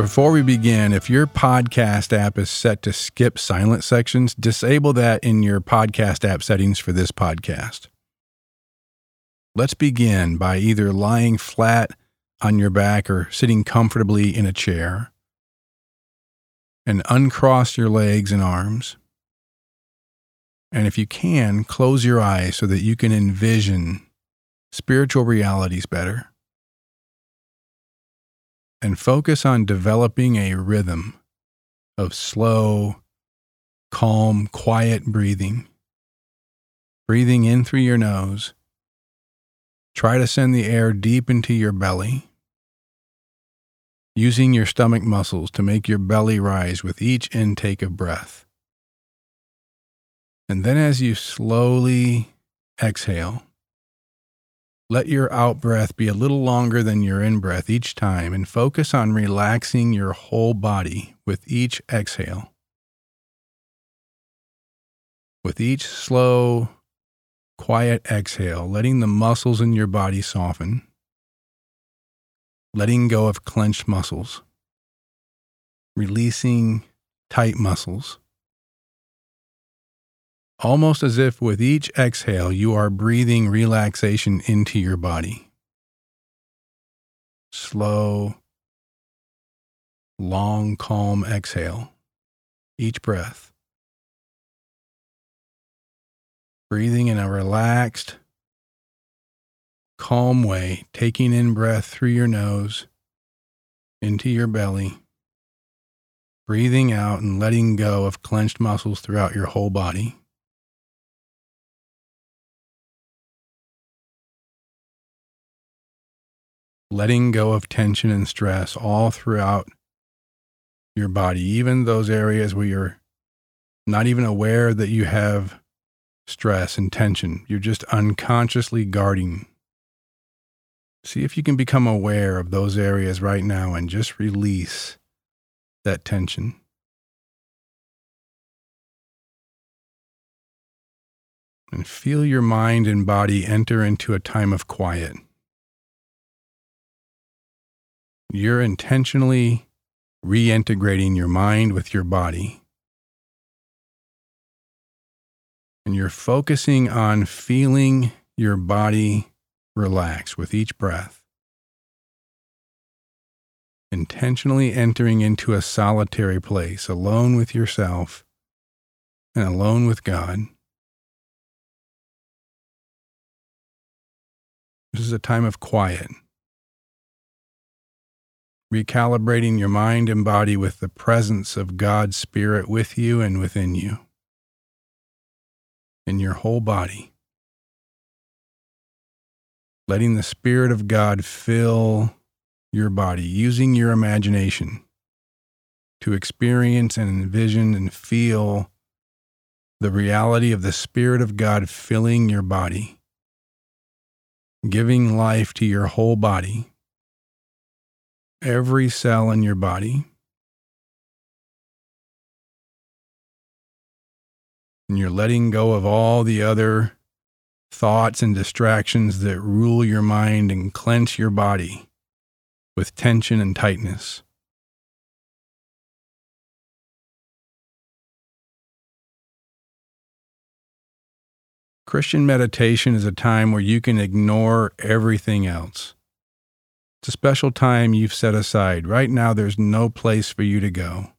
Before we begin, if your podcast app is set to skip silent sections, disable that in your podcast app settings for this podcast. Let's begin by either lying flat on your back or sitting comfortably in a chair. And uncross your legs and arms. And if you can, close your eyes so that you can envision spiritual realities better and focus on developing a rhythm of slow, calm, quiet breathing. Breathing in through your nose. Try to send the air deep into your belly, using your stomach muscles to make your belly rise with each intake of breath. And then as you slowly exhale, let your out breath be a little longer than your in breath each time and focus on relaxing your whole body with each exhale. With each slow, quiet exhale, letting the muscles in your body soften, letting go of clenched muscles, releasing tight muscles almost as if with each exhale you are breathing relaxation into your body. Slow, long, calm exhale, each breath. Breathing in a relaxed, calm way, taking in breath through your nose into your belly, breathing out and letting go of clenched muscles throughout your whole body. Letting go of tension and stress all throughout your body, even those areas where you're not even aware that you have stress and tension. You're just unconsciously guarding. See if you can become aware of those areas right now and just release that tension. And feel your mind and body enter into a time of quiet. You're intentionally reintegrating your mind with your body. And you're focusing on feeling your body relax with each breath. Intentionally entering into a solitary place, alone with yourself and alone with God. This is a time of quiet recalibrating your mind and body with the presence of God's Spirit with you and within you, in your whole body. Letting the Spirit of God fill your body, using your imagination to experience and envision and feel the reality of the Spirit of God filling your body, giving life to your whole body every cell in your body. And you're letting go of all the other thoughts and distractions that rule your mind and clench your body with tension and tightness. Christian meditation is a time where you can ignore everything else. It's a special time you've set aside. Right now, there's no place for you to go.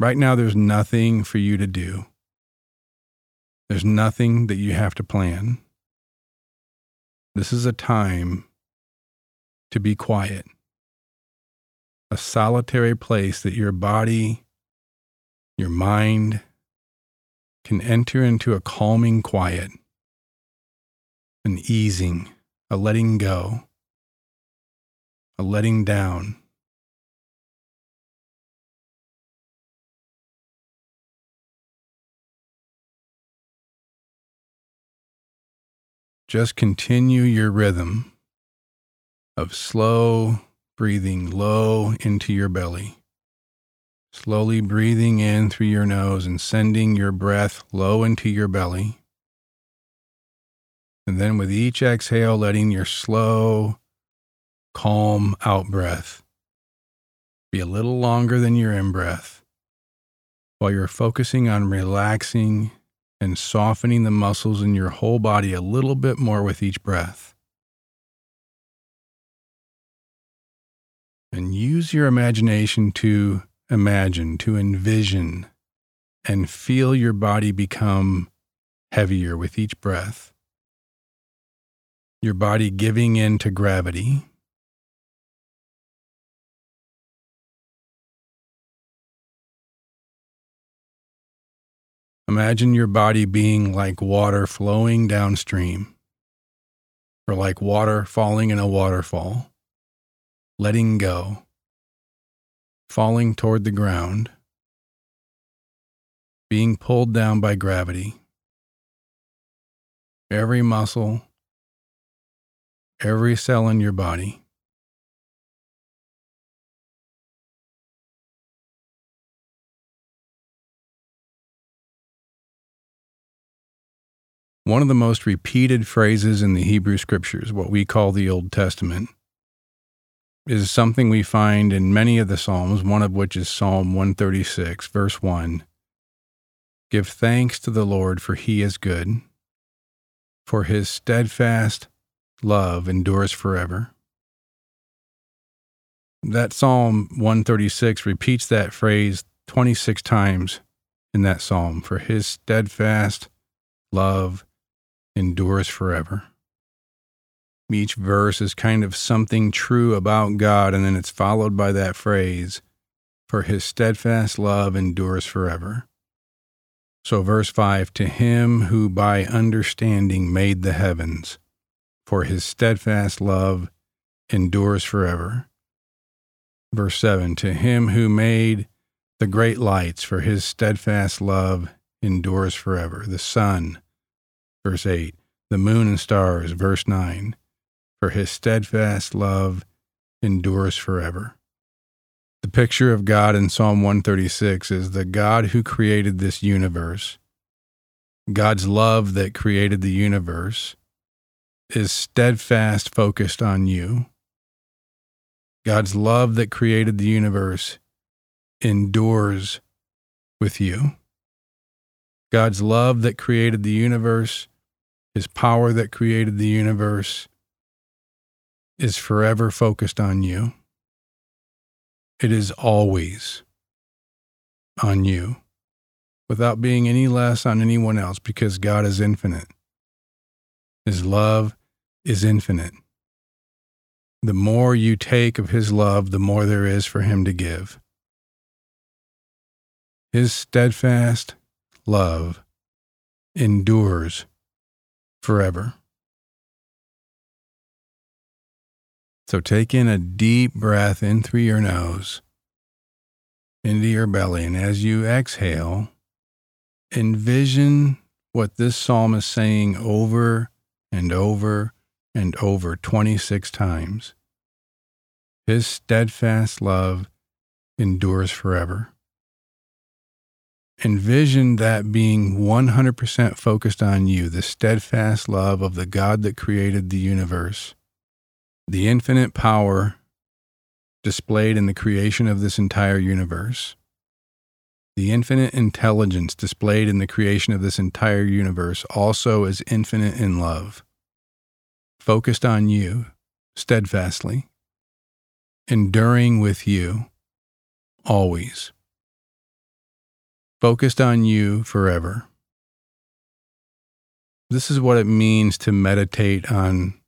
Right now, there's nothing for you to do. There's nothing that you have to plan. This is a time to be quiet, a solitary place that your body, your mind can enter into a calming quiet, an easing, a letting go a letting down. Just continue your rhythm of slow breathing low into your belly, slowly breathing in through your nose and sending your breath low into your belly. And then with each exhale, letting your slow, calm out breath be a little longer than your in breath while you're focusing on relaxing and softening the muscles in your whole body a little bit more with each breath. And use your imagination to imagine, to envision, and feel your body become heavier with each breath. Your body giving in to gravity. Imagine your body being like water flowing downstream, or like water falling in a waterfall, letting go, falling toward the ground, being pulled down by gravity. Every muscle, every cell in your body One of the most repeated phrases in the Hebrew Scriptures, what we call the Old Testament, is something we find in many of the Psalms, one of which is Psalm 136, verse 1. Give thanks to the Lord, for he is good, for his steadfast love endures forever. That Psalm 136 repeats that phrase 26 times in that psalm, for his steadfast love endures forever. Each verse is kind of something true about God, and then it's followed by that phrase, for his steadfast love endures forever. So, verse 5 To him who by understanding made the heavens, for his steadfast love endures forever. Verse 7 To him who made the great lights, for his steadfast love endures forever. The sun, verse 8, the moon and stars, verse 9, for his steadfast love endures forever. The picture of God in Psalm 136 is the God who created this universe. God's love that created the universe is steadfast focused on you. God's love that created the universe endures with you. God's love that created the universe his power that created the universe is forever focused on you. It is always on you without being any less on anyone else because God is infinite. His love is infinite. The more you take of His love, the more there is for Him to give. His steadfast love endures forever. So take in a deep breath in through your nose into your belly. And as you exhale, envision what this psalm is saying over and over and over 26 times. His steadfast love endures forever envision that being 100% focused on you, the steadfast love of the God that created the universe, the infinite power displayed in the creation of this entire universe, the infinite intelligence displayed in the creation of this entire universe also is infinite in love, focused on you steadfastly, enduring with you always focused on you forever. This is what it means to meditate on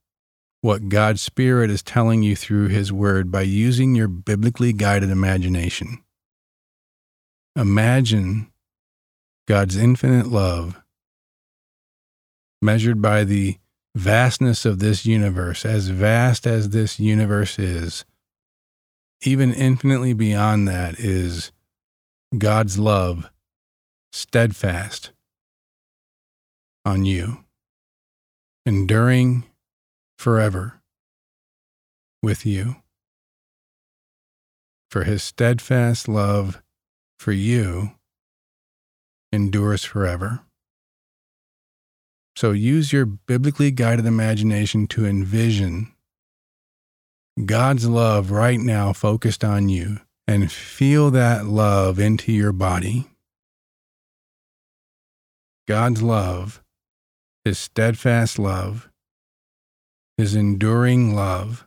what God's Spirit is telling you through His Word by using your biblically guided imagination. Imagine God's infinite love measured by the vastness of this universe, as vast as this universe is, even infinitely beyond that is God's love steadfast on you. enduring forever with you. For his steadfast love for you endures forever. So use your biblically guided imagination to envision God's love right now focused on you and feel that love into your body. God's love, His steadfast love, His enduring love,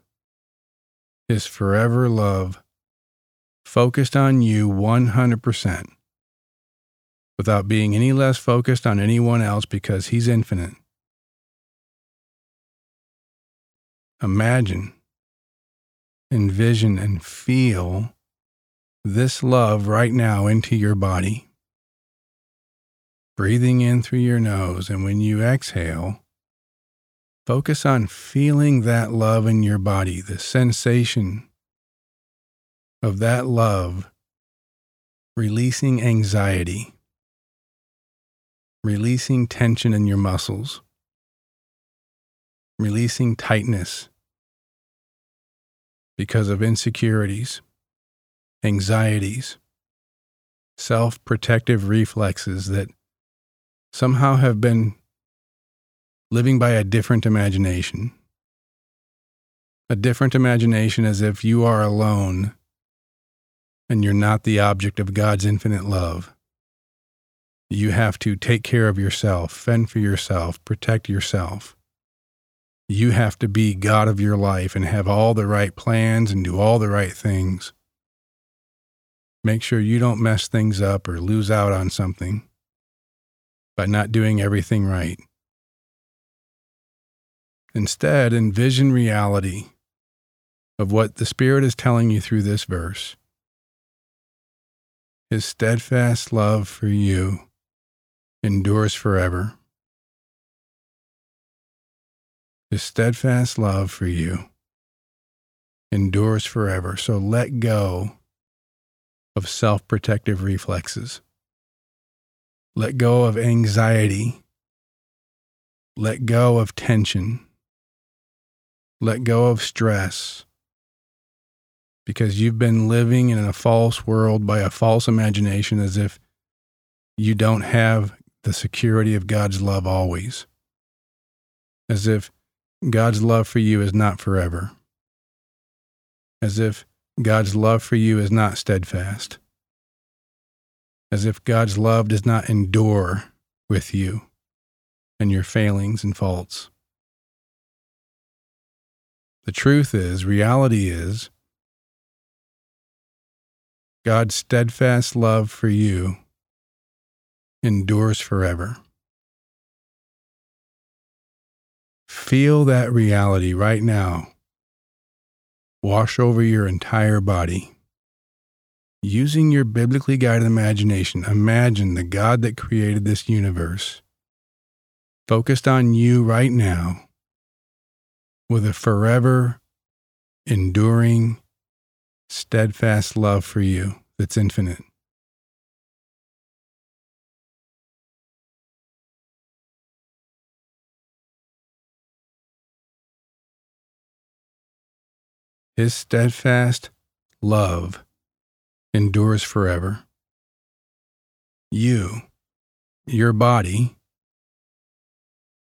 His forever love, focused on you 100%, without being any less focused on anyone else because He's infinite. Imagine, envision, and feel this love right now into your body breathing in through your nose. And when you exhale, focus on feeling that love in your body, the sensation of that love releasing anxiety, releasing tension in your muscles, releasing tightness because of insecurities, anxieties, self protective reflexes that somehow have been living by a different imagination. A different imagination as if you are alone and you're not the object of God's infinite love. You have to take care of yourself, fend for yourself, protect yourself. You have to be God of your life and have all the right plans and do all the right things. Make sure you don't mess things up or lose out on something by not doing everything right. Instead, envision reality of what the Spirit is telling you through this verse. His steadfast love for you endures forever. His steadfast love for you endures forever. So let go of self protective reflexes. Let go of anxiety. Let go of tension. Let go of stress. Because you've been living in a false world by a false imagination as if you don't have the security of God's love always. As if God's love for you is not forever. As if God's love for you is not steadfast as if God's love does not endure with you and your failings and faults. The truth is, reality is, God's steadfast love for you endures forever. Feel that reality right now wash over your entire body. Using your biblically guided imagination, imagine the God that created this universe focused on you right now with a forever enduring, steadfast love for you that's infinite. His steadfast love endures forever. You, your body,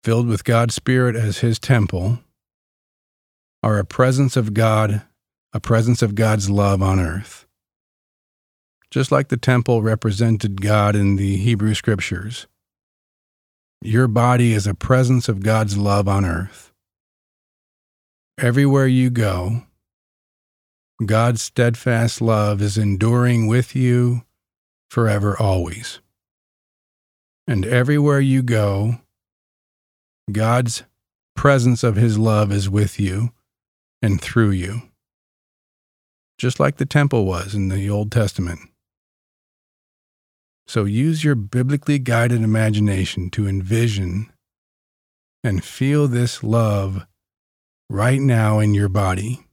filled with God's Spirit as His temple, are a presence of God, a presence of God's love on earth. Just like the temple represented God in the Hebrew Scriptures, your body is a presence of God's love on earth. Everywhere you go, God's steadfast love is enduring with you forever, always. And everywhere you go, God's presence of His love is with you and through you, just like the temple was in the Old Testament. So use your biblically guided imagination to envision and feel this love right now in your body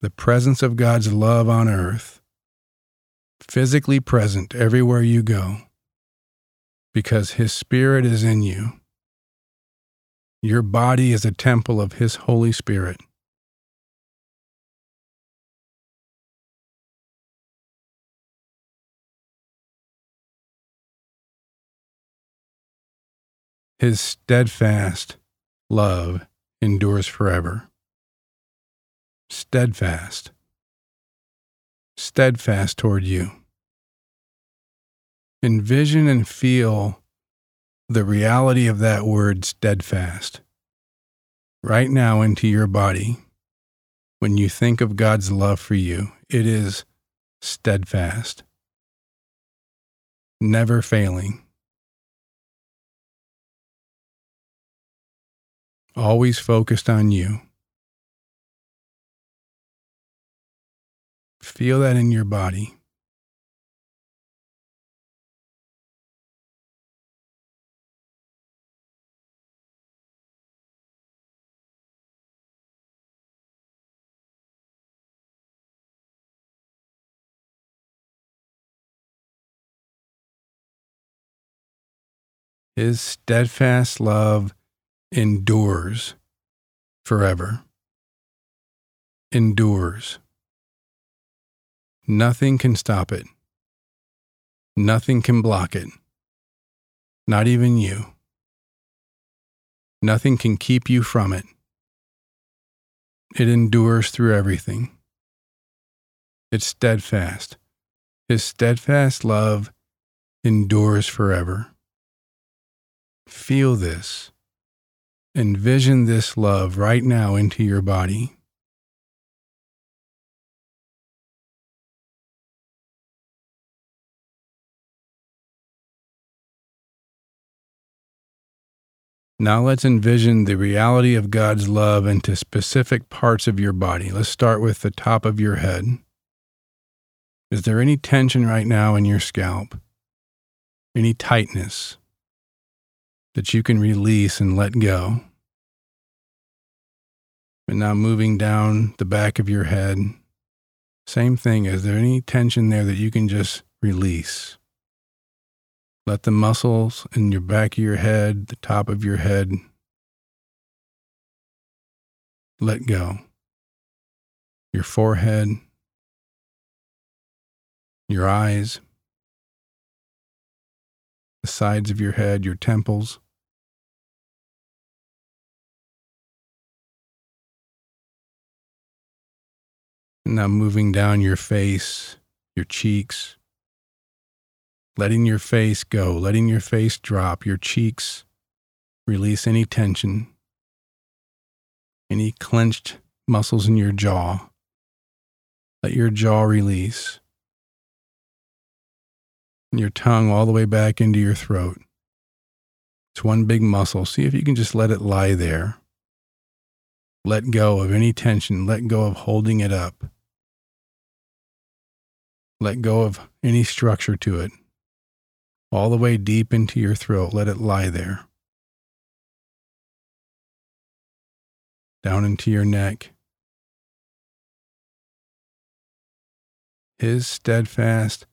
the presence of God's love on earth, physically present everywhere you go, because His Spirit is in you. Your body is a temple of His Holy Spirit. His steadfast love endures forever. Steadfast. Steadfast toward you. Envision and feel the reality of that word steadfast right now into your body. When you think of God's love for you, it is steadfast, never failing always focused on you. Feel that in your body. His steadfast love endures forever. Endures. Nothing can stop it. Nothing can block it. Not even you. Nothing can keep you from it. It endures through everything. It's steadfast. His steadfast love endures forever. Feel this. Envision this love right now into your body. Now let's envision the reality of God's love into specific parts of your body. Let's start with the top of your head. Is there any tension right now in your scalp? Any tightness? that you can release and let go. And now moving down the back of your head, same thing. Is there any tension there that you can just release? Let the muscles in your back of your head, the top of your head, let go. Your forehead, your eyes, the sides of your head, your temples. Now moving down your face, your cheeks, letting your face go, letting your face drop, your cheeks release any tension, any clenched muscles in your jaw. Let your jaw release. Your tongue all the way back into your throat. It's one big muscle. See if you can just let it lie there. Let go of any tension. Let go of holding it up. Let go of any structure to it. All the way deep into your throat, let it lie there. Down into your neck. His steadfast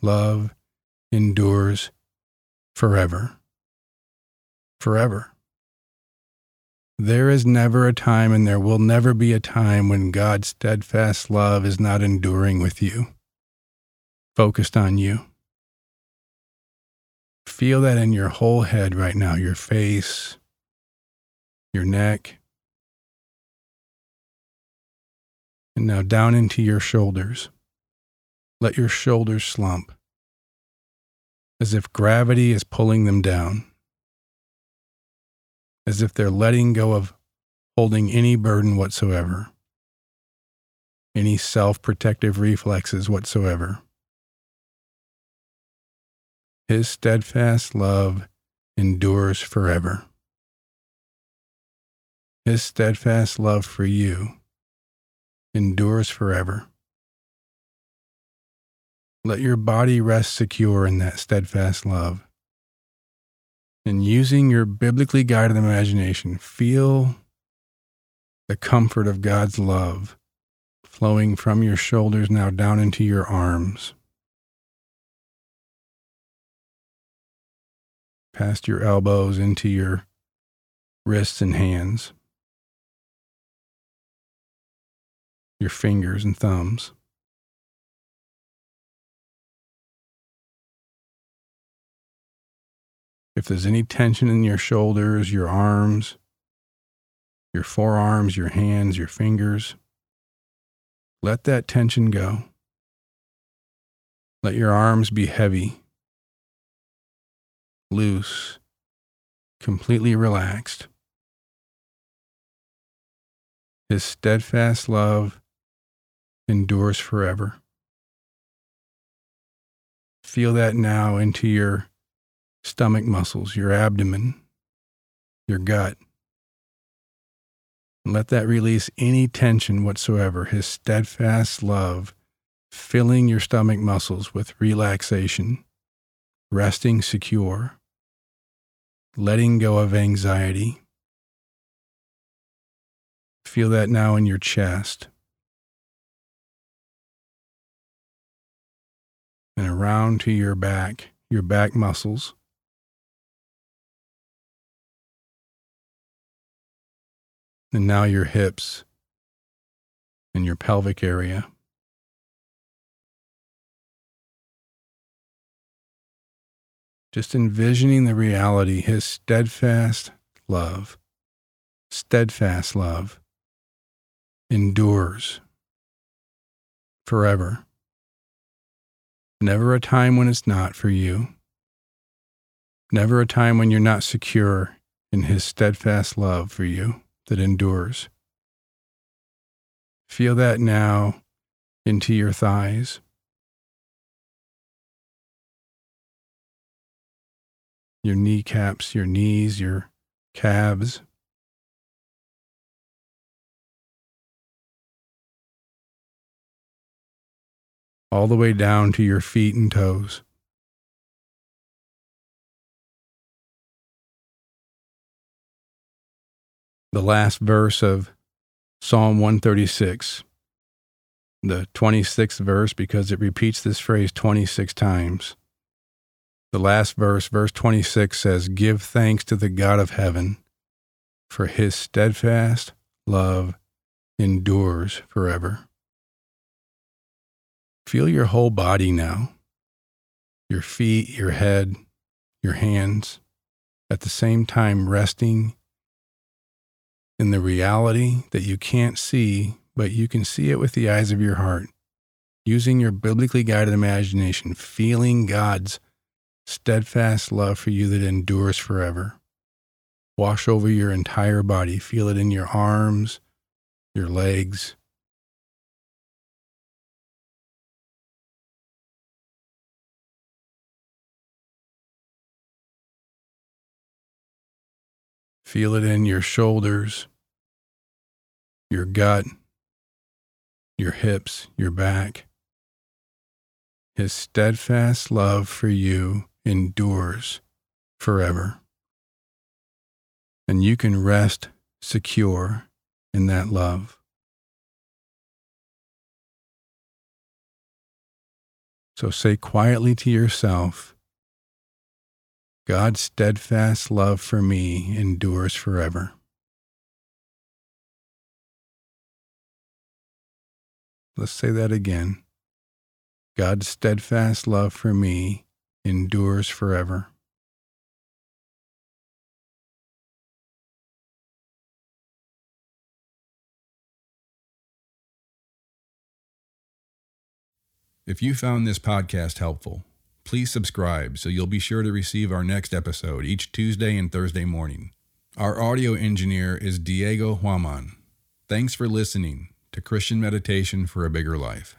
love endures forever. Forever. There is never a time, and there will never be a time when God's steadfast love is not enduring with you focused on you. Feel that in your whole head right now your face, your neck, and now down into your shoulders. Let your shoulders slump as if gravity is pulling them down, as if they're letting go of holding any burden whatsoever, any self protective reflexes whatsoever. His steadfast love endures forever. His steadfast love for you endures forever. Let your body rest secure in that steadfast love. And using your biblically guided imagination, feel the comfort of God's love flowing from your shoulders now down into your arms. Past your elbows into your wrists and hands, your fingers and thumbs. If there's any tension in your shoulders, your arms, your forearms, your hands, your fingers, let that tension go. Let your arms be heavy, loose, completely relaxed. His steadfast love endures forever. Feel that now into your stomach muscles, your abdomen, your gut. Let that release any tension whatsoever. His steadfast love filling your stomach muscles with relaxation, resting secure, letting go of anxiety. Feel that now in your chest and around to your back, your back muscles. And now your hips and your pelvic area. Just envisioning the reality, his steadfast love, steadfast love endures forever. Never a time when it's not for you. Never a time when you're not secure in his steadfast love for you that endures. Feel that now into your thighs. Your kneecaps, your knees, your calves. All the way down to your feet and toes. the last verse of Psalm 136, the 26th verse, because it repeats this phrase 26 times. The last verse, verse 26, says, Give thanks to the God of heaven, for his steadfast love endures forever. Feel your whole body now your feet, your head, your hands, at the same time resting in the reality that you can't see, but you can see it with the eyes of your heart, using your biblically guided imagination, feeling God's steadfast love for you that endures forever. Wash over your entire body. Feel it in your arms, your legs. Feel it in your shoulders, your gut, your hips, your back. His steadfast love for you endures forever. And you can rest secure in that love. So say quietly to yourself, God's steadfast love for me endures forever. Let's say that again. God's steadfast love for me endures forever. If you found this podcast helpful, please subscribe so you'll be sure to receive our next episode each Tuesday and Thursday morning. Our audio engineer is Diego Huaman. Thanks for listening to Christian Meditation for a Bigger Life.